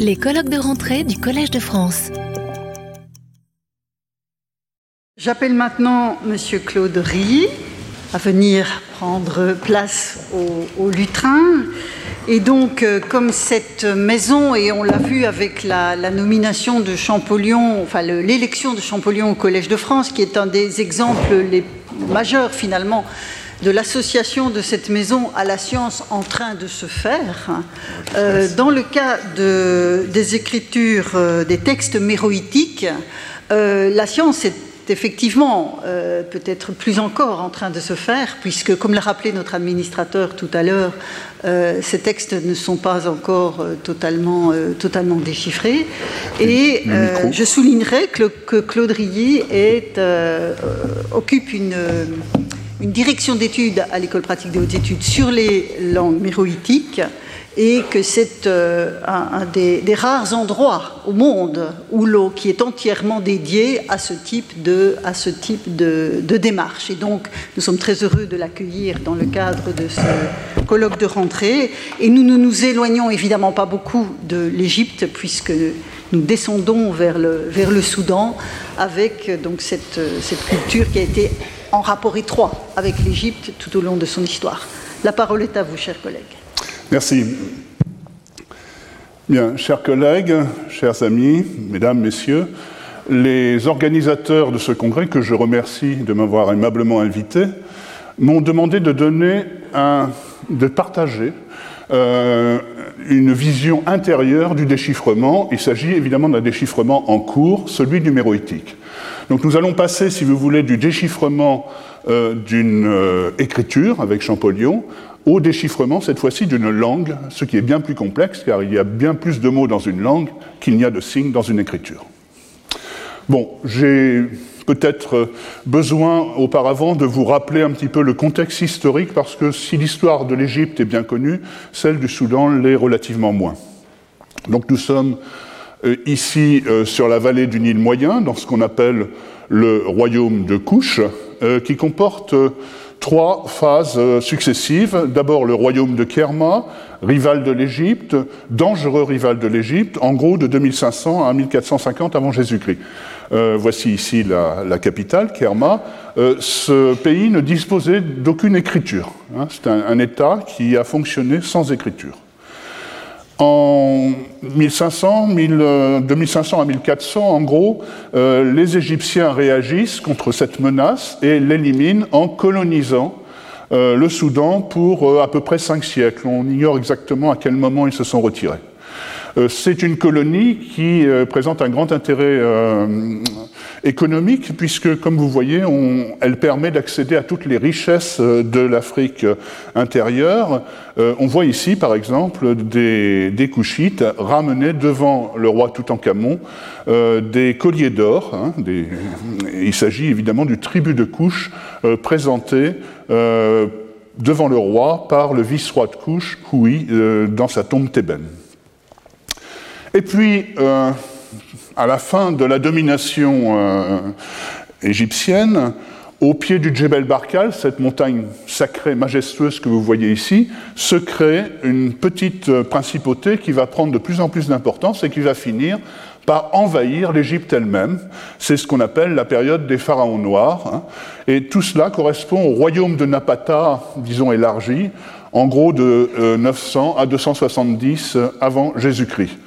Les colloques de rentrée du Collège de France. J'appelle maintenant Monsieur Claude Rie à venir prendre place au, lutrin. Et donc, euh, comme cette maison, et on l'a vu avec la, nomination de Champollion, enfin l'élection de Champollion au Collège de France, qui est un des exemples les majeurs finalement de l'association de cette maison à la science en train de se faire. Euh, dans le cas de, des écritures, euh, des textes méroïtiques, euh, la science est effectivement euh, peut-être plus encore en train de se faire, puisque, comme l'a rappelé notre administrateur tout à l'heure, euh, ces textes ne sont pas encore euh, totalement, totalement déchiffrés. Et je soulignerai que, que Claude Rilly est, occupe une une direction d'études à l'école pratique des hautes études sur les langues méroïtiques et que c'est euh, un, des, rares endroits au monde où l'eau qui est entièrement dédié à ce type de, démarche. Et donc, nous sommes très heureux de l'accueillir dans le cadre de ce colloque de rentrée. Et nous ne nous éloignons évidemment pas beaucoup de l'Égypte, puisque nous descendons vers le, Soudan avec donc cette, cette culture qui a été en rapport étroit avec l'Égypte tout au long de son histoire. La parole est à vous, chers collègues. Merci. Bien, chers collègues, chers amis, mesdames, messieurs, les organisateurs de ce congrès, que je remercie de m'avoir aimablement invité, m'ont demandé de donner de partager euh, une vision intérieure du déchiffrement. Il s'agit évidemment d'un déchiffrement en cours, celui numéroïtique. Donc nous allons passer, si vous voulez, du déchiffrement euh, d'une euh, écriture avec Champollion au déchiffrement, cette fois-ci, d'une langue, ce qui est bien plus complexe, car il y a bien plus de mots dans une langue qu'il n'y a de signes dans une écriture. Bon, j'ai peut-être besoin auparavant de vous rappeler un petit peu le contexte historique, parce que si l'histoire de l'Égypte est bien connue, celle du Soudan l'est relativement moins. Donc nous sommes euh, ici euh, sur la vallée du Nil moyen, dans ce qu'on appelle le royaume de Couche, euh, qui comporte trois phases successives. D'abord le royaume de Kerma, rival de l'Égypte, dangereux rival de l'Égypte, en gros de 2500 à 1450 avant Jésus-Christ. Euh, voici ici la, capitale, Kerma. Euh, ce pays ne disposait d'aucune écriture. Hein. C'est un État qui a fonctionné sans écriture. En 1500, 1000, 2500 à 1400, en gros, euh, les Égyptiens réagissent contre cette menace et l'éliminent en colonisant euh, le Soudan pour euh, à peu près cinq siècles. On ignore exactement à quel moment ils se sont retirés. Euh, c'est une colonie qui euh, présente un grand intérêt euh, économique puisque, comme vous voyez, elle permet d'accéder à toutes les richesses de l'Afrique intérieure. on voit ici, par exemple, des, couchites ramener devant le roi Toutankhamon des colliers d'or. Hein. Il s'agit évidemment du tribut de couche présenté devant le roi par le vice-roi de Couche, Houi, dans sa tombe thébaine. Et puis, euh, à la fin de la domination euh, égyptienne, au pied du Djebel Barkal, cette montagne sacrée, majestueuse que vous voyez ici, se crée une petite principauté qui va prendre de plus en plus d'importance et qui va finir par envahir l'Égypte elle-même. C'est ce qu'on appelle la période des pharaons noirs. Hein. Et tout cela correspond au royaume de Napata, disons élargi, en gros de euh, 900 à 270 avant Jésus-Christ.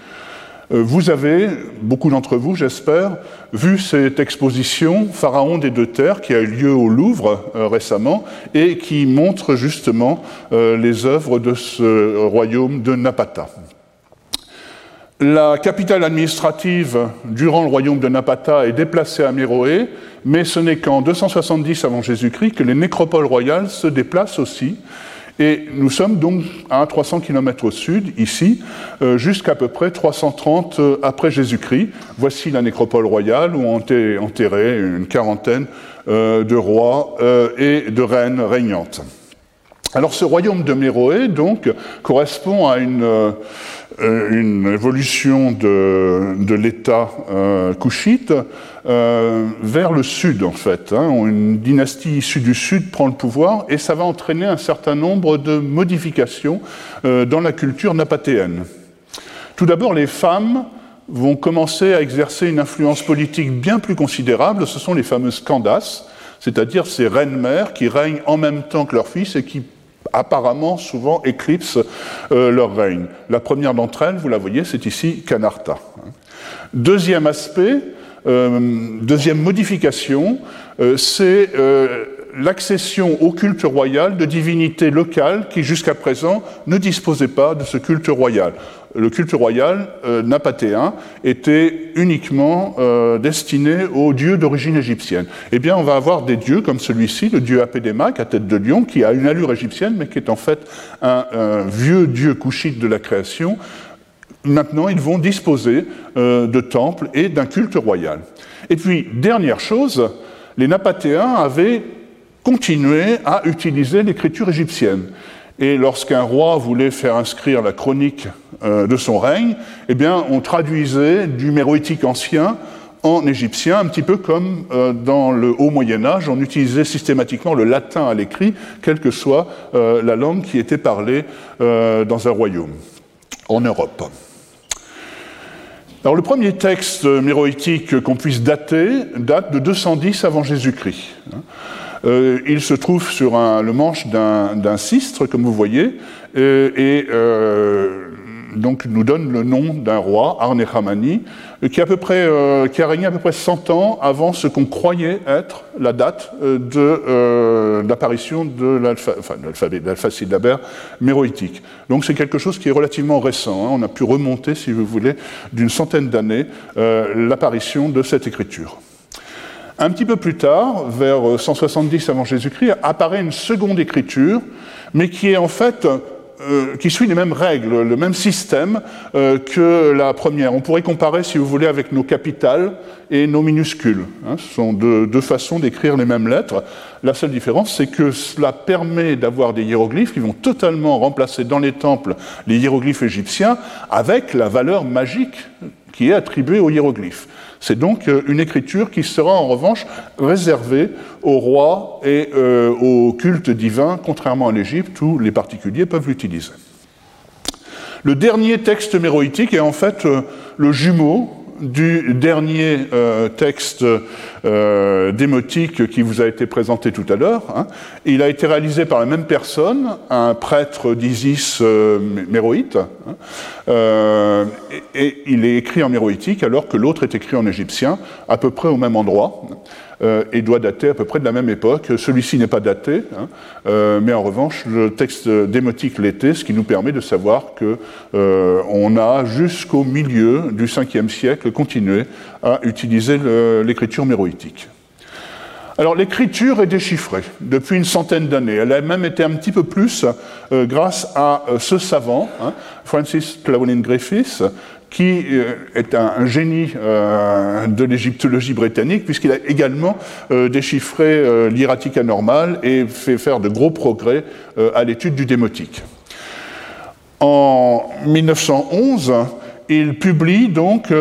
Euh, vous avez, beaucoup d'entre vous, j'espère, vu cette exposition Pharaon des deux terres qui a eu lieu au Louvre euh, récemment et qui montre justement euh, les œuvres de ce royaume de Napata. La capitale administrative durant le royaume de Napata est déplacée à Méroé, mais ce n'est qu'en 270 avant Jésus-Christ que les nécropoles royales se déplacent aussi et nous sommes donc à 300 km au sud, ici, euh, jusqu'à peu près 330 euh, après Jésus-Christ. Voici la nécropole royale où ont été enterrés une quarantaine euh, de rois et de reines régnantes. Alors ce royaume de Méroé, donc, correspond à une, euh, évolution de, de l'État euh, couchite euh, vers le sud, en fait. Hein. Une dynastie issue du sud prend le pouvoir et ça va entraîner un certain nombre de modifications euh, dans la culture napatéenne. Tout d'abord, les femmes vont commencer à exercer une influence politique bien plus considérable. Ce sont les fameuses Candaces, c'est-à-dire ces reines-mères qui règnent en même temps que leurs fils et qui apparemment souvent éclipsent euh, leur règne. La première d'entre elles, vous la voyez, c'est ici Canarta. Deuxième aspect, euh, deuxième modification, euh, c'est l'accession au culte royal de divinités locales qui jusqu'à présent ne disposaient pas de ce culte royal. Le culte royal euh, napatéen était uniquement euh, destiné aux dieux d'origine égyptienne. Eh bien, on va avoir des dieux comme celui-ci, le dieu Apédémaque à tête de lion, qui a une allure égyptienne, mais qui est en fait un, vieux dieu couchite de la création. Maintenant, ils vont disposer euh, de temples et d'un culte royal. Et puis, dernière chose, les Napatéens avaient continuer à utiliser l'écriture égyptienne. Et lorsqu'un roi voulait faire inscrire la chronique euh, de son règne, eh bien, on traduisait du méroïtique ancien en égyptien, un petit peu comme euh, dans le haut Moyen Âge, on utilisait systématiquement le latin à l'écrit, quelle que soit euh, la langue qui était parlée dans un royaume, en Europe. Alors le premier texte méroïtique qu'on puisse dater date de 210 avant Jésus-Christ. Euh, il se trouve sur le manche d'un cistre, comme vous voyez, euh, et euh, donc nous donne le nom d'un roi, Arnechamani, qui, qui, a régné à peu près 100 ans avant ce qu'on croyait être la date de l'apparition de l'alphabet, de l'alpha syllabaire méroïtique. Donc c'est quelque chose qui est relativement récent. Hein. On a pu remonter, si vous voulez, d'une centaine d'années l'apparition de cette écriture. Un petit peu plus tard, vers 170 avant Jésus-Christ, apparaît une seconde écriture, mais qui est en fait euh, qui suit les mêmes règles, le même système euh, que la première. On pourrait comparer, si vous voulez, avec nos capitales et nos minuscules. Hein. ce sont deux, deux façons d'écrire les mêmes lettres. La seule différence, c'est que cela permet d'avoir des hiéroglyphes qui vont totalement remplacer dans les temples les hiéroglyphes égyptiens avec la valeur magique qui est attribuée aux hiéroglyphes. C'est donc euh, une écriture qui sera en revanche réservée aux rois et euh, aux cultes divins, contrairement à l'Égypte où les particuliers peuvent l'utiliser. Le dernier texte méroïtique est en fait euh, le jumeau du dernier euh, texte euh, démotique qui vous a été présenté tout à l'heure. Hein. Il a été réalisé par la même personne, un prêtre d'Isis euh, méroïte, hein. et, et, il est écrit en méroïtique alors que l'autre est écrit en égyptien, à peu près au même endroit. Euh, et doit dater à peu près de la même époque. Celui-ci n'est pas daté, hein, euh, mais en revanche, le texte démotique l'était, ce qui nous permet de savoir qu'on euh, a jusqu'au milieu du 5e siècle continué à utiliser l'écriture méroïtique. Alors l'écriture est déchiffrée depuis une centaine d'années. Elle a même été un petit peu plus grâce à ce savant, hein, Francis Llewellyn Griffiths, qui euh, est un, génie euh, de l'égyptologie britannique, puisqu'il a également euh, déchiffré l'hiératique anormale et fait faire de gros progrès à l'étude du démotique. En 1911, il publie donc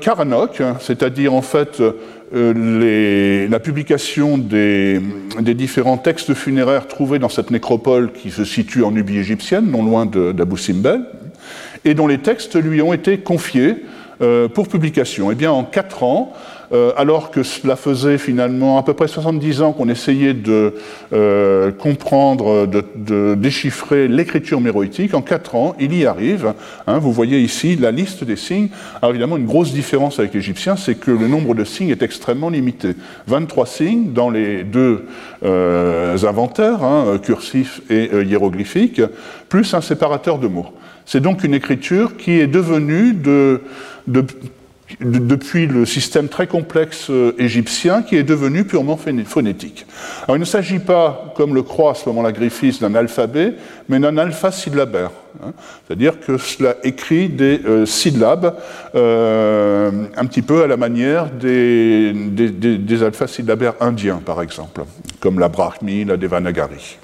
Karanok, c'est-à-dire en fait la publication des, des, différents textes funéraires trouvés dans cette nécropole qui se situe en Nubie égyptienne, non loin d'Abu Simbel et dont les textes lui ont été confiés euh, pour publication. Eh bien, en quatre ans, euh, alors que cela faisait finalement à peu près 70 ans qu'on essayait de euh, comprendre, de, déchiffrer l'écriture méroïtique, en quatre ans, il y arrive. Hein, vous voyez ici la liste des signes. Alors évidemment, une grosse différence avec l'égyptien, c'est que le nombre de signes est extrêmement limité. 23 signes dans les deux inventaires, hein, cursif et hiéroglyphique, plus un séparateur de mots. C'est donc une écriture qui est devenue, depuis le système très complexe euh, égyptien, qui est devenue purement phonétique. Alors il ne s'agit pas, comme le croit à ce moment-là Griffiths, d'un alphabet, mais d'un alpha syllabaire. Hein. C'est-à-dire que cela écrit des euh, syllabes euh, un petit peu à la manière des, des, alpha syllabaires indiens, par exemple, comme la Brahmi, la Devanagari.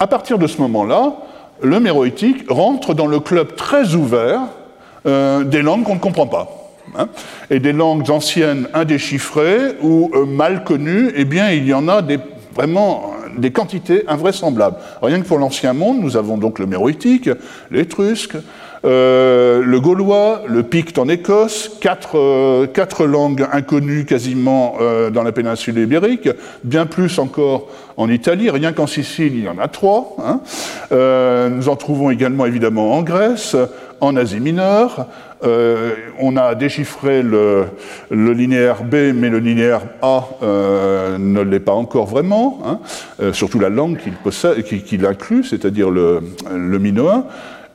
À partir de ce moment-là, le méroïtique rentre dans le club très ouvert euh, des langues qu'on ne comprend pas. Hein. Et des langues anciennes indéchiffrées ou euh, mal connues, eh bien, il y en a vraiment des quantités invraisemblables. Rien que pour l'ancien monde, nous avons donc le méroïtique, l'étrusque, euh, le gaulois, le picte en Écosse, quatre, euh, quatre langues inconnues quasiment euh, dans la péninsule ibérique, bien plus encore en Italie, rien qu'en Sicile, il y en a trois. Hein. nous en trouvons également évidemment en Grèce, en Asie mineure. on a déchiffré le, linéaire B, mais le linéaire A ne l'est pas encore vraiment, hein. surtout la langue qu'il inclut, c'est-à-dire le, le minoen.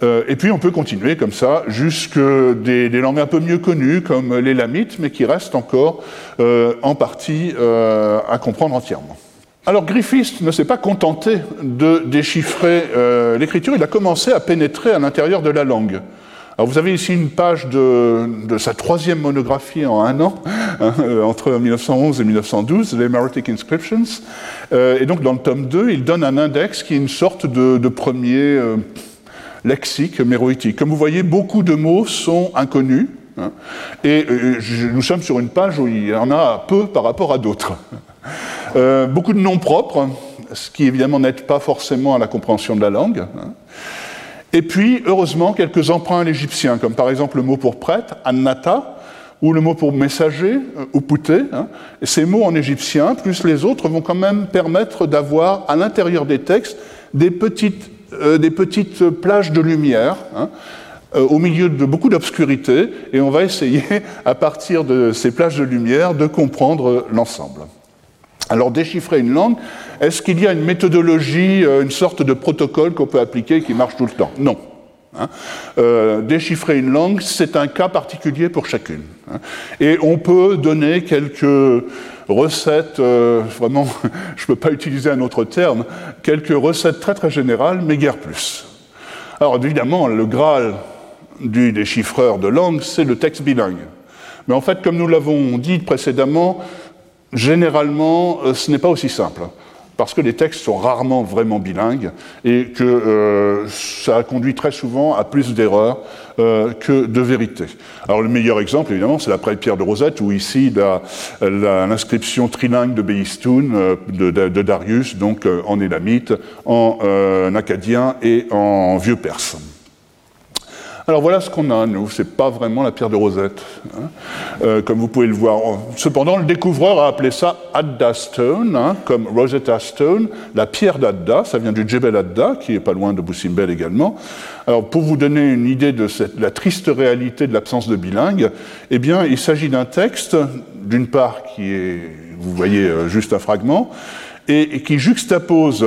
Euh, et puis on peut continuer comme ça, jusque des, langues un peu mieux connues, comme l'élamite, mais qui restent encore euh, en partie euh, à comprendre entièrement. Alors Griffith ne s'est pas contenté de déchiffrer l'écriture, il a commencé à pénétrer à l'intérieur de la langue. Alors vous avez ici une page de, sa troisième monographie en un an, hein, entre 1911 et 1912, les Meroitic Inscriptions. et donc dans le tome 2, il donne un index qui est une sorte de premier lexique méroïtique. Comme vous voyez, beaucoup de mots sont inconnus, hein, et euh, nous sommes sur une page où il y en a peu par rapport à d'autres. Euh, beaucoup de noms propres, ce qui évidemment n'aide pas forcément à la compréhension de la langue. Hein. Et puis, heureusement, quelques emprunts à l'égyptien, comme par exemple le mot pour prêtre, annata, ou le mot pour messager, ou euh, pouté. Hein. Ces mots en égyptien, plus les autres, vont quand même permettre d'avoir à l'intérieur des textes des petites euh, des petites plages de lumière. Hein, euh, au milieu de beaucoup d'obscurité, et on va essayer, à partir de ces plages de lumière, de comprendre l'ensemble. Alors, déchiffrer une langue, est-ce qu'il y a une méthodologie, euh, une sorte de protocole qu'on peut appliquer qui marche tout le temps? Non. Hein. déchiffrer une langue, c'est un cas particulier pour chacune. Hein. Et on peut donner quelques recettes, euh, vraiment, je ne peux pas utiliser un autre terme, quelques recettes très très générales, mais guère plus. Alors évidemment, le Graal du déchiffreur de langue, c'est le texte bilingue. Mais en fait, comme nous l'avons dit précédemment, généralement, euh, ce n'est pas aussi simple parce que les textes sont rarement vraiment bilingues et que euh, ça conduit très souvent à plus d'erreurs euh, que de vérité. Alors le meilleur exemple, évidemment, c'est la Pierre de Rosette, où ici l'inscription trilingue de Beistoun, euh, de, de, Darius, donc en élamite, en acadien et en vieux perse. Alors voilà ce qu'on a, nous, c'est pas vraiment la pierre de Rosette, hein. euh, comme vous pouvez le voir. Cependant, le découvreur a appelé ça Adda Stone, hein, comme Rosetta Stone, la pierre d'Adda, ça vient du Jebel Adda, qui est pas loin de Boussimbel également. Alors pour vous donner une idée de la triste réalité de l'absence de bilingue, eh bien, il s'agit d'un texte, d'une part, qui est, vous voyez, euh, juste un fragment, et qui juxtapose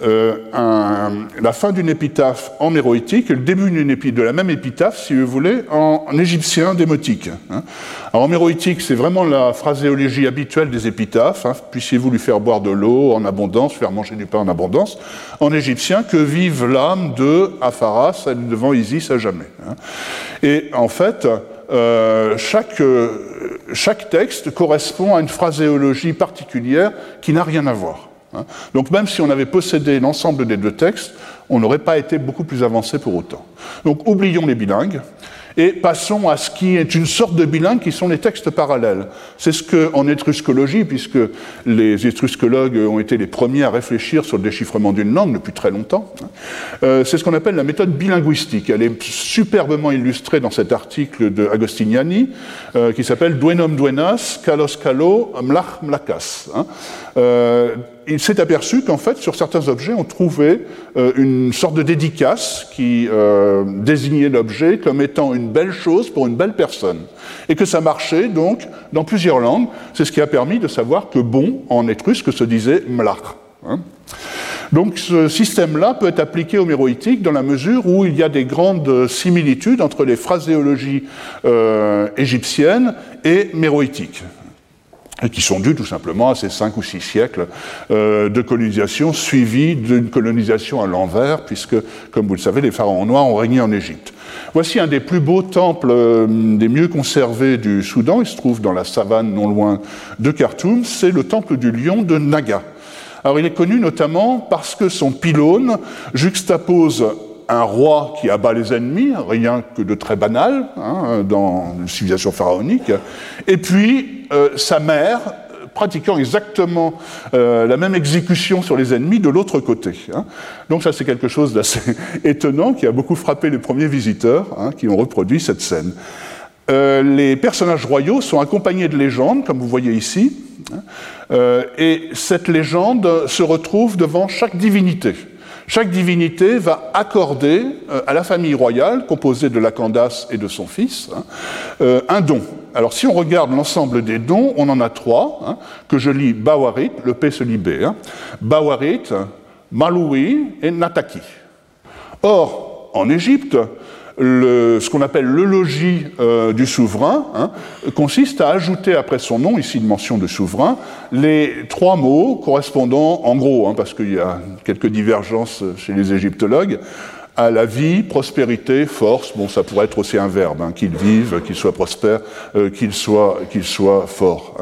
euh, la fin d'une épitaphe en méroïtique et le début d'une de la même épitaphe, si vous voulez, en, égyptien démotique. Hein. Alors, en méroïtique, c'est vraiment la phraséologie habituelle des épitaphes. Hein. Puissiez-vous lui faire boire de l'eau en abondance, faire manger du pain en abondance. En égyptien, que vive l'âme de Apharas, devant Isis à jamais. Hein. Et en fait, euh, chaque, euh, chaque texte correspond à une phraséologie particulière qui n'a rien à voir. Hein. Donc même si on avait possédé l'ensemble des deux textes, on n'aurait pas été beaucoup plus avancé pour autant. Donc oublions les bilingues et passons à ce qui est une sorte de bilingue qui sont les textes parallèles. C'est ce qu'en étruscologie, puisque les étruscologues ont été les premiers à réfléchir sur le déchiffrement d'une langue depuis très longtemps, hein, euh, c'est ce qu'on appelle la méthode bilinguistique. Elle est superbement illustrée dans cet article de Agostiniani euh, qui s'appelle Duenum duenas, kalos kalo, mlach mlakas. Hein. Euh, il s'est aperçu qu'en fait, sur certains objets, on trouvait euh, une sorte de dédicace qui euh, désignait l'objet comme étant une belle chose pour une belle personne. Et que ça marchait donc dans plusieurs langues. C'est ce qui a permis de savoir que bon en étrusque se disait mlach. Hein. Donc ce système-là peut être appliqué au méroïtique dans la mesure où il y a des grandes similitudes entre les phraséologies euh, égyptiennes et méroïtiques et qui sont dus tout simplement à ces cinq ou six siècles euh, de colonisation suivis d'une colonisation à l'envers, puisque, comme vous le savez, les pharaons noirs ont régné en Égypte. Voici un des plus beaux temples, euh, des mieux conservés du Soudan, il se trouve dans la savane non loin de Khartoum, c'est le temple du lion de Naga. Alors il est connu notamment parce que son pylône juxtapose un roi qui abat les ennemis, rien que de très banal hein, dans une civilisation pharaonique, et puis euh, sa mère pratiquant exactement la même exécution sur les ennemis de l'autre côté. Hein. Donc ça c'est quelque chose d'assez étonnant qui a beaucoup frappé les premiers visiteurs hein, qui ont reproduit cette scène. les personnages royaux sont accompagnés de légendes, comme vous voyez ici, hein. et cette légende se retrouve devant chaque divinité. Chaque divinité va accorder euh, à la famille royale, composée de la et de son fils, hein, euh, un don. Alors si on regarde l'ensemble des dons, on en a trois, hein, que je lis Bawarit, le P se lit hein, Bawarit, Maloui et Nataki. Or, en Égypte, ce qu'on appelle le logis euh, du souverain hein, consiste à ajouter après son nom, ici une mention de souverain, les trois mots correspondant, en gros, hein, parce qu'il y a quelques divergences chez les égyptologues, à la vie, prospérité, force. Bon, ça pourrait être aussi un verbe, hein, qu'il vive, qu'il soit prospère, euh, qu'il soit, qu'il soit fort.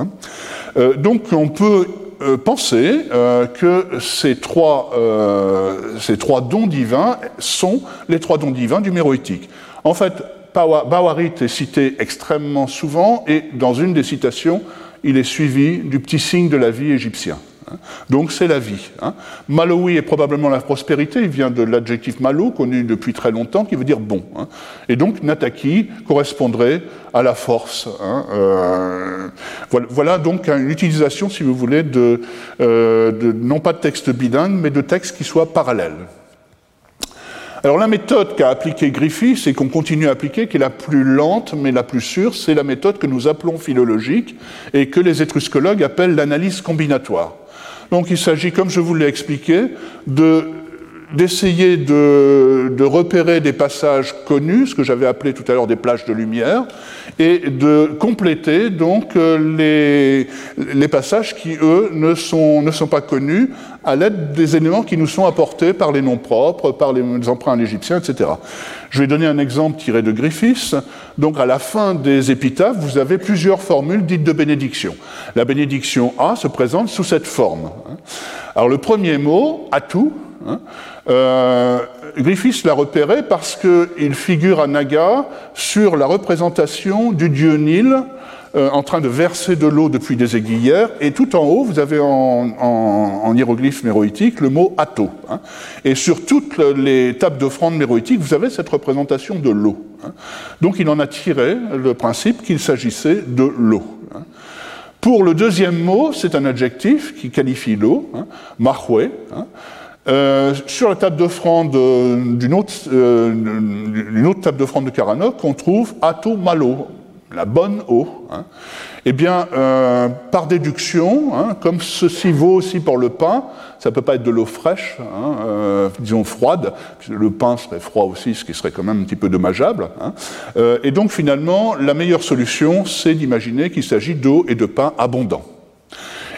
Euh, donc on peut penser euh, que ces trois, euh, ces trois dons divins sont les trois dons divins du méroïtique. En fait, Bawarit est cité extrêmement souvent et dans une des citations, il est suivi du petit signe de la vie égyptien. Hein. Donc c'est la vie. Hein. Maloui est probablement la prospérité, il vient de l'adjectif malo, connu depuis très longtemps, qui veut dire bon. Hein. Et donc Nataki correspondrait à la force. Euh, voilà, donc une utilisation, si vous voulez, euh, de, non pas de texte bilingue, mais de textes qui soient parallèles. Alors la méthode qu'a appliquée Griffith et qu'on continue à appliquer, qui est la plus lente mais la plus sûre, c'est la méthode que nous appelons philologique et que les étruscologues appellent l'analyse combinatoire. Donc il s'agit, comme je vous l'ai expliqué, d'essayer de, repérer des passages connus, ce que j'avais appelé tout à l'heure des plages de lumière, et de compléter donc les, les passages qui, eux, ne sont, pas connus à l'aide des éléments qui nous sont apportés par les noms propres, par les emprunts égyptiens, etc. Je vais donner un exemple tiré de Griffiths. Donc à la fin des épitaphes, vous avez plusieurs formules dites de bénédiction. La bénédiction A se présente sous cette forme. Alors le premier mot, atou, hein, euh, Griffiths l'a repéré parce qu'il figure à Naga sur la représentation du dieu Nil euh, en train de verser de l'eau depuis des aiguillères, et tout en haut, vous avez en, hiéroglyphe méroïtique le mot ato. Hein. Et sur toutes les tables d'offrande méroïtique, vous avez cette représentation de l'eau. Hein. Donc il en a tiré le principe qu'il s'agissait de l'eau. Hein. Pour le deuxième mot, c'est un adjectif qui qualifie l'eau, hein, euh, sur la table d'offrande d'une autre, euh, autre, table d'offrande de Karanok, on trouve ato malo, la bonne eau, hein, eh bien, euh, par déduction, hein, comme ceci vaut aussi pour le pain, ça ne peut pas être de l'eau fraîche, hein, euh, disons froide, le pain serait froid aussi, ce qui serait quand même un petit peu dommageable. Euh, et donc finalement, la meilleure solution, c'est d'imaginer qu'il s'agit d'eau et de pain abondant.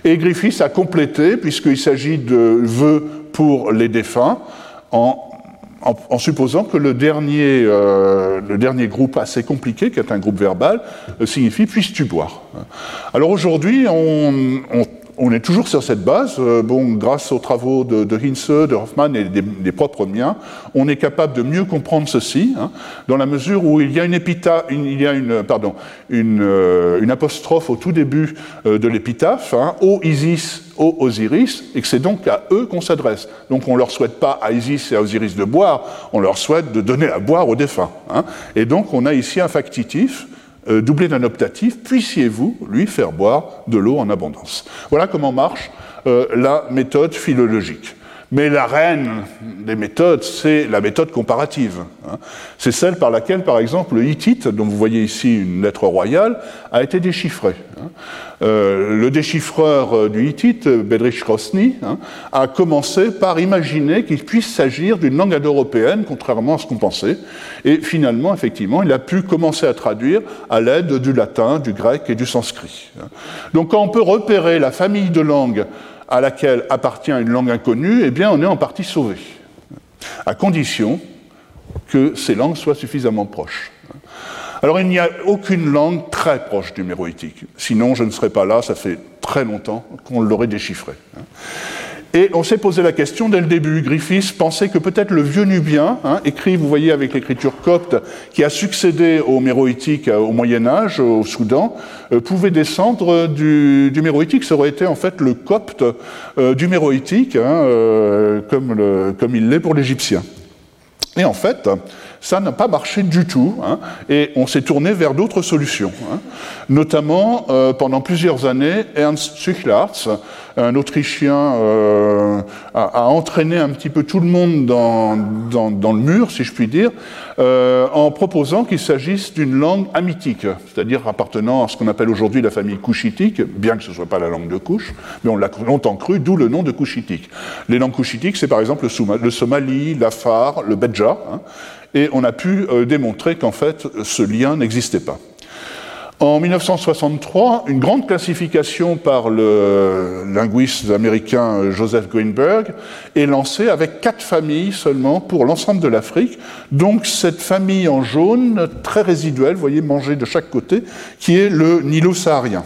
Et Griffiths a complété, puisqu'il s'agit de vœux pour les défunts, en supposant que le dernier, euh, le dernier groupe assez compliqué, qui est un groupe verbal, euh, signifie puisses-tu boire? Alors aujourd'hui, on, on est toujours sur cette base. Euh, bon, grâce aux travaux de, de Hinze, de Hoffman et des, propres miens, on est capable de mieux comprendre ceci, hein, dans la mesure où il y a une épitaphe, il y a une, pardon, une, euh, une apostrophe au tout début euh, de l'épitaphe, hein, ô Isis, ô Osiris, et que c'est donc à eux qu'on s'adresse. Donc on leur souhaite pas à Isis et à Osiris de boire, on leur souhaite de donner à boire aux défunts. Hein. Et donc on a ici un factitif euh, doublé d'un optatif, puissiez-vous lui faire boire de l'eau en abondance. Voilà comment marche euh, la méthode philologique. Mais la reine des méthodes, c'est la méthode comparative. Hein. C'est celle par laquelle, par exemple, le hittite, dont vous voyez ici une lettre royale, a été déchiffré. Hein. Euh, le déchiffreur euh, du hittite, Bedrich Rosny, hein, a commencé par imaginer qu'il puisse s'agir d'une langue indo-européenne, contrairement à ce qu'on pensait. Et finalement, effectivement, il a pu commencer à traduire à l'aide du latin, du grec et du sanskrit. Donc quand on peut repérer la famille de langues à laquelle appartient une langue inconnue, eh bien, on est en partie sauvé, à condition que ces langues soient suffisamment proches. Alors, il n'y a aucune langue très proche du méroïtique. Sinon, je ne serais pas là, ça fait très longtemps qu'on l'aurait déchiffré. Et on s'est posé la question dès le début. Griffiths pensait que peut-être le vieux nubien, hein, écrit, vous voyez, avec l'écriture copte, qui a succédé au méroïtique au Moyen Âge, au Soudan, euh, pouvait descendre du, du, méroïtique. Ça aurait été en fait le copte euh, du méroïtique, hein, euh, comme, comme il l'est pour l'égyptien. Et en fait, ça n'a pas marché du tout, hein, et on s'est tourné vers d'autres solutions. Hein. Notamment, euh, pendant plusieurs années, Ernst Zuchlarz, un Autrichien, euh, a, entraîné un petit peu tout le monde dans, le mur, si je puis dire, euh, en proposant qu'il s'agisse d'une langue amitique, c'est-à-dire appartenant à ce qu'on appelle aujourd'hui la famille couchitique, bien que ce ne soit pas la langue de couche, mais on l'a longtemps cru, d'où le nom de couchitique. Les langues couchitiques, c'est par exemple le, Somali, l'Afar, le Bedja. Hein, et on a pu euh, démontrer qu'en fait ce lien n'existait pas. En 1963, une grande classification par le linguiste américain Joseph Greenberg est lancée avec quatre familles seulement pour l'ensemble de l'Afrique. Donc cette famille en jaune, très résiduelle, vous voyez, mangée de chaque côté, qui est le nilo-saharien.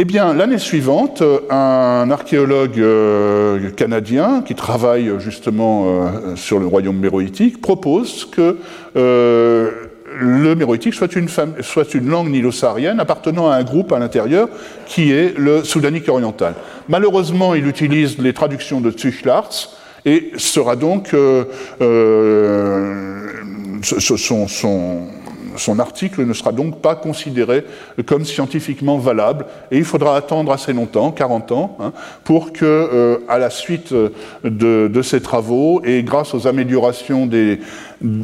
Eh bien, l'année suivante, un archéologue euh, canadien qui travaille justement euh, sur le royaume méroïtique propose que euh, le méroïtique soit une, langue nilo-saharienne appartenant à un groupe à l'intérieur qui est le soudanique oriental. Malheureusement, il utilise les traductions de Tsuchlarz et sera donc son, son son article ne sera donc pas considéré comme scientifiquement valable et il faudra attendre assez longtemps, 40 ans, hein, pour que, euh, à la suite de, ces travaux et grâce aux améliorations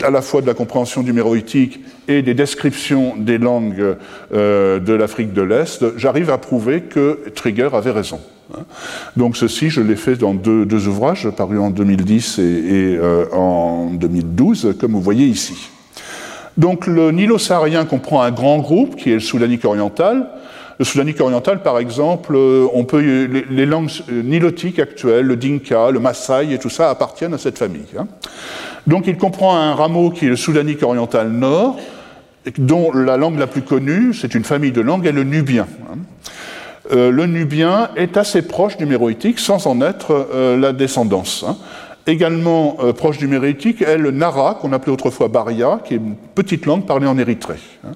à la fois de la compréhension du méroïtique et des descriptions des langues euh, de l'Afrique de l'Est, j'arrive à prouver que Trigger avait raison. Hein. Donc ceci, je l'ai fait dans deux, ouvrages parus en 2010 et, euh, en 2012, comme vous voyez ici. Donc le nilo-saharien comprend un grand groupe qui est le soudanique oriental. Le soudanique oriental, par exemple, euh, on peut, les, langues euh, nilotiques actuelles, le dinka, le maasai et tout ça appartiennent à cette famille. Hein. Donc il comprend un rameau qui est le soudanique oriental nord, dont la langue la plus connue, c'est une famille de langues, est le nubien. Hein. Euh, le nubien est assez proche du méroïtique sans en être la descendance. Hein également euh, proche du mérétique est le Nara, qu'on appelait autrefois Baria, qui est une petite langue parlée en Érythrée. Hein.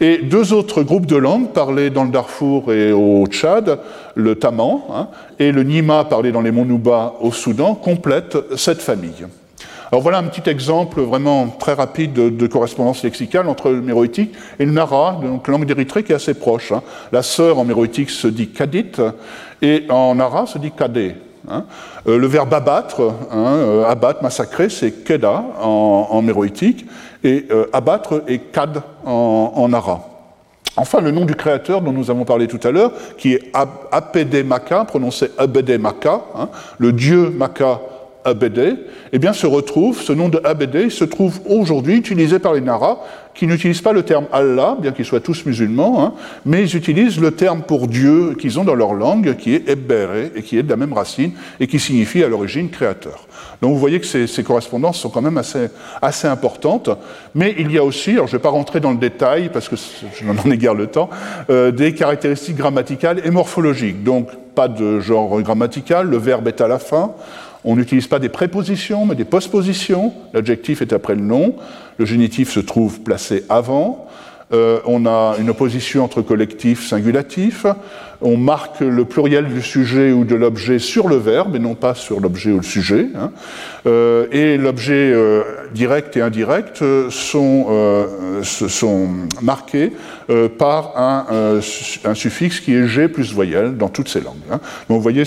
Et deux autres groupes de langues parlés dans le Darfour et au Tchad, le Taman hein, et le Nima parlé dans les monts Nouba au Soudan, complètent cette famille. Alors voilà un petit exemple vraiment très rapide de, correspondance lexicale entre le méroïtique et le Nara, donc langue d'Érythrée qui est assez proche. Hein. La sœur en méroïtique se dit Kadit et en Nara se dit Kadé. Hein. Euh, le verbe abattre, hein, euh, abattre, massacrer, c'est keda en, méroïtique, et euh, abattre est kad en, ara. Enfin, le nom du créateur dont nous avons parlé tout à l'heure, qui est Maka, prononcé Abede Maka, hein, le dieu Maka Abede, eh bien, se retrouve, ce nom de Abede se trouve aujourd'hui utilisé par les Nara, qui n'utilisent pas le terme Allah, bien qu'ils soient tous musulmans, hein, mais ils utilisent le terme pour Dieu qu'ils ont dans leur langue, qui est Ebbere, et qui est de la même racine, et qui signifie à l'origine créateur. Donc vous voyez que ces, correspondances sont quand même assez, assez, importantes, mais il y a aussi, alors je ne vais pas rentrer dans le détail, parce que je n'en ai guère le temps, euh, des caractéristiques grammaticales et morphologiques. Donc pas de genre grammatical, le verbe est à la fin, on n'utilise pas des prépositions, mais des postpositions. L'adjectif est après le nom. Le génitif se trouve placé avant. Euh, on a une opposition entre collectif, singulatif. On marque le pluriel du sujet ou de l'objet sur le verbe et non pas sur l'objet ou le sujet. Hein. Euh, et l'objet euh, direct et indirect sont, sont marqués par un, suffixe qui est G plus voyelle dans toutes ces langues. Hein. Donc vous voyez,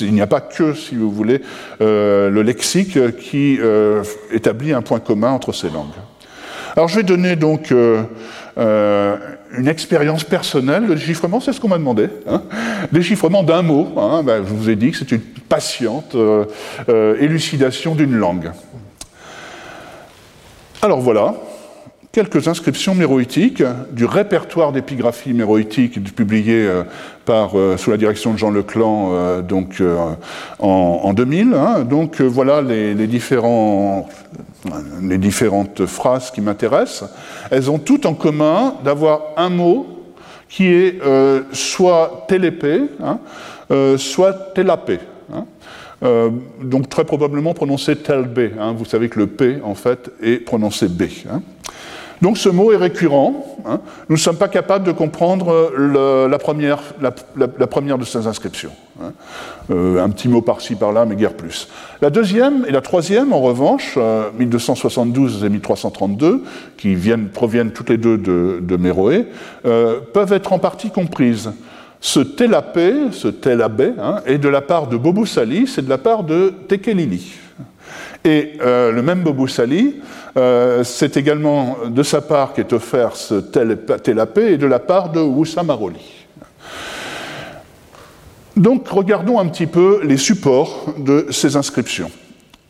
il n'y a pas que, si vous voulez, le lexique qui établit un point commun entre ces langues. Alors je vais donner donc euh, euh, une expérience personnelle. Le déchiffrement, c'est ce qu'on m'a demandé. Hein. Déchiffrement d'un mot. Hein. Ben, je vous ai dit que c'est une patiente euh, élucidation d'une langue. Alors voilà, quelques inscriptions méroïtiques du répertoire d'épigraphie méroïtique publié par, sous la direction de Jean Leclan donc, en, 2000. Hein. Donc voilà les, différentes phrases qui m'intéressent, elles ont toutes en commun d'avoir un mot qui est euh, soit télépé, hein, soit telapé. Hein. donc très probablement prononcé telb. Hein. Vous savez que le P, en fait, est prononcé B. Hein. Donc ce mot est récurrent. Hein. Nous ne sommes pas capables de comprendre euh, la, première, de ces inscriptions. Hein. Euh, un petit mot par-ci, par-là, mais guère plus. La deuxième et la troisième, en revanche, 1272 euh, et 1332, qui viennent, proviennent toutes les deux de, Méroé, peuvent être en partie comprises. Ce telapé, ce hein, est de la part de Bobo Sali, c'est de la part de Tekelili. Et le même Bobo Sali euh, c'est également de sa part qu'est offert ce Telapé et de la part de Maroli. Donc regardons un petit peu les supports de ces inscriptions.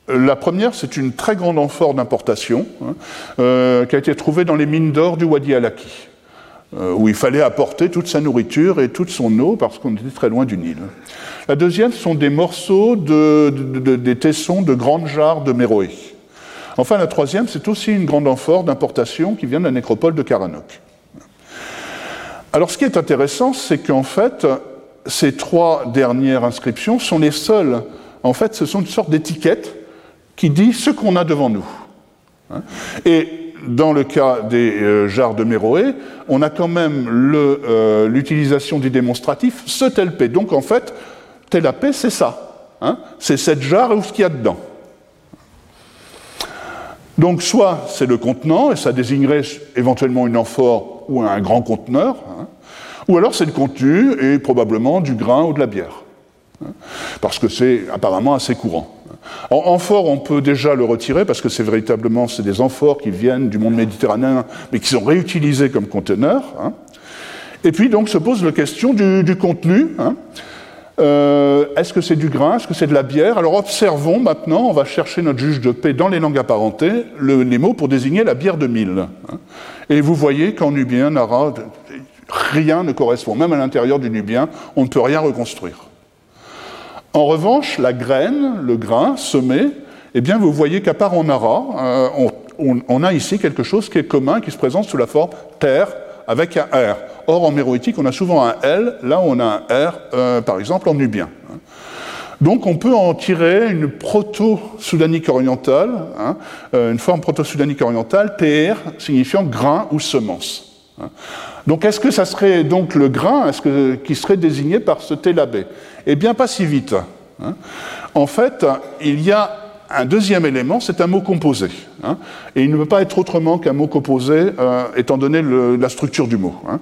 La première, c'est une très grande amphore d'importation hein, euh, qui a été trouvée dans les mines d'or du Wadi Alaki, euh, où il fallait apporter toute sa nourriture et toute son eau parce qu'on était très loin du Nil. La deuxième sont des morceaux des tessons de grandes jarres de Méroé. Enfin, la troisième, c'est aussi une grande amphore d'importation qui vient de la nécropole de Karanok. Alors, ce qui est intéressant, c'est qu'en fait, ces trois dernières inscriptions sont les seules. En fait, ce sont une sorte d'étiquette qui dit ce qu'on a devant nous. Et dans le cas des euh, jarres de Méroé, on a quand même euh, l'utilisation du démonstratif ce tel P. Donc en fait, tel AP, c'est ça. Hein. c'est cette jarre ou ce qu'il y a dedans. Donc soit c'est le contenant, et ça désignerait éventuellement une amphore ou un grand conteneur, hein, ou alors c'est le contenu et probablement du grain ou de la bière, hein, parce que c'est apparemment assez courant. En amphore, on peut déjà le retirer parce que c'est véritablement c'est des amphores qui viennent du monde méditerranéen, mais qui sont réutilisés comme conteneurs. Hein. Et puis donc se pose la question du, contenu. Euh, est-ce que c'est du grain? Est-ce que c'est de la bière? Alors observons maintenant, on va chercher notre juge de paix dans les langues apparentées, les mots pour désigner la bière de mille. Hein. Et vous voyez qu'en nubien, nara, rien ne correspond. Même à l'intérieur du nubien, on ne peut rien reconstruire. En revanche, la graine, le grain semé, eh bien, vous voyez qu'à part en nara, euh, on, a ici quelque chose qui est commun, qui se présente sous la forme terre avec un R. Or, en méroïtique, on a souvent un L, là on a un R, euh, par exemple en nubien. Donc on peut en tirer une proto-soudanique orientale, hein, euh, une forme proto-soudanique orientale, TR, signifiant grain ou semence. Hein. Donc est-ce que ça serait donc le grain qui serait désigné par ce télabé Eh bien pas si vite. Hein. En fait, il y a un deuxième élément, c'est un mot composé. Hein. et il ne peut pas être autrement qu'un mot composé, euh, étant donné la structure du mot. Hein.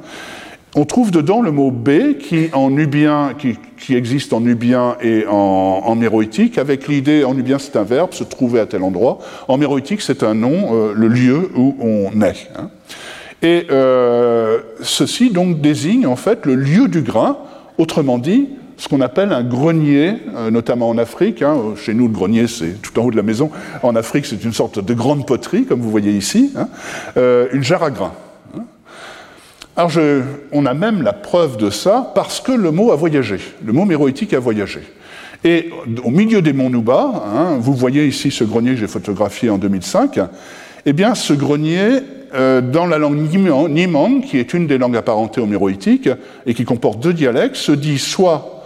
On trouve dedans le mot B qui, en nubien, qui, existe en nubien et en, méroïtique, avec l'idée, en nubien c'est un verbe, se trouver à tel endroit, en méroïtique c'est un nom, euh, le lieu où on est. Et euh, ceci donc désigne en fait le lieu du grain, autrement dit, ce qu'on appelle un grenier, euh, notamment en Afrique. Hein. Chez nous, le grenier, c'est tout en haut de la maison. En Afrique, c'est une sorte de grande poterie, comme vous voyez ici, hein. euh, une jarre à grains. Hein. Alors, on a même la preuve de ça parce que le mot a voyagé, le mot méroïtique a voyagé. Et au milieu des monts Nouba, vous voyez ici ce grenier que j'ai photographié en 2005, eh bien, ce grenier euh, dans la langue Nimang, qui est une des langues apparentées au méroïtique et qui comporte deux dialectes, se dit soit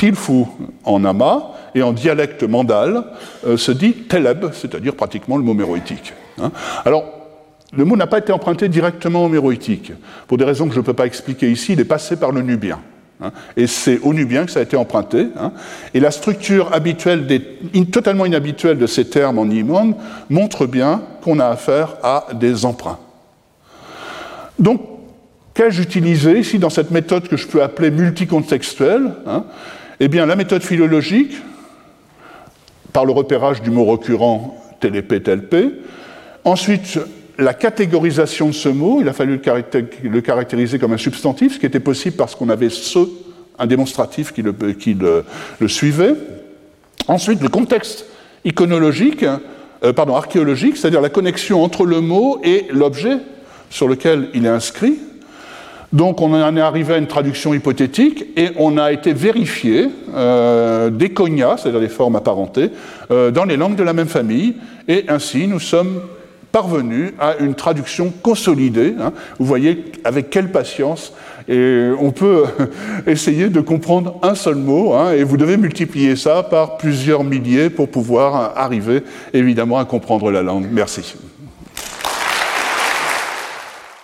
Tilfu en ama, et en dialecte mandal euh, se dit teleb, c'est-à-dire pratiquement le mot méroïtique. Hein. Alors, le mot n'a pas été emprunté directement au méroïtique. Pour des raisons que je ne peux pas expliquer ici, il est passé par le nubien. Hein. et c'est au nubien que ça a été emprunté. Hein. et la structure habituelle, totalement inhabituelle de ces termes en Nimong montre bien qu'on a affaire à des emprunts. Donc, qu'ai-je utilisé ici dans cette méthode que je peux appeler multicontextuelle eh bien, la méthode philologique, par le repérage du mot récurrent tel tel Ensuite, la catégorisation de ce mot, il a fallu le caractériser comme un substantif, ce qui était possible parce qu'on avait ce, un démonstratif qui le, suivait. Ensuite, le contexte iconologique, euh, pardon, archéologique, c'est-à-dire la connexion entre le mot et l'objet sur lequel il est inscrit. Donc on en est arrivé à une traduction hypothétique et on a été vérifié euh, des cognas, c'est-à-dire des formes apparentées, euh, dans les langues de la même famille, et ainsi nous sommes parvenus à une traduction consolidée. Hein. Vous voyez avec quelle patience et on peut essayer de comprendre un seul mot, hein, et vous devez multiplier ça par plusieurs milliers pour pouvoir arriver évidemment à comprendre la langue. Merci.